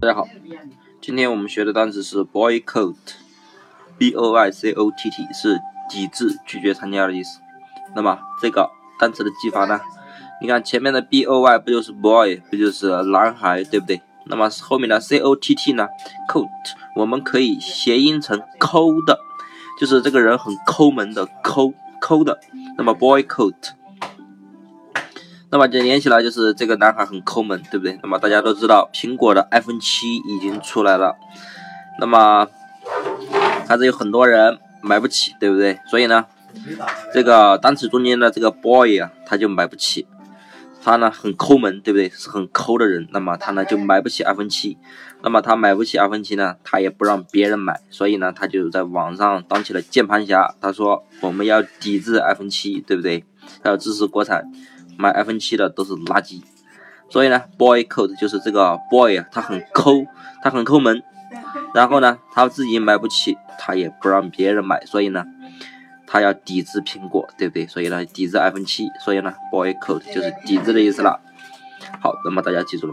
大家好，今天我们学的单词是 boycott，b o y c o t t 是抵制、拒绝参加的意思。那么这个单词的记法呢？你看前面的 b o y 不就是 boy，不就是男孩，对不对？那么后面的 c o t t 呢？coat 我们可以谐音成抠的，就是这个人很抠门的抠抠的。那么 boycott。那么就连起来就是这个男孩很抠门，对不对？那么大家都知道苹果的 iPhone 七已经出来了，那么还是有很多人买不起，对不对？所以呢，这个单词中间的这个 boy 啊，他就买不起，他呢很抠门，对不对？是很抠的人，那么他呢就买不起 iPhone 七，那么他买不起 iPhone 七呢，他也不让别人买，所以呢，他就在网上当起了键盘侠，他说我们要抵制 iPhone 七，对不对？要支持国产。买 iPhone 七的都是垃圾，所以呢，boycott 就是这个 boy 啊，他很抠，他很抠门，然后呢，他自己买不起，他也不让别人买，所以呢，他要抵制苹果，对不对？所以呢，抵制 iPhone 七，所以呢，boycott 就是抵制的意思了。好，那么大家记住了。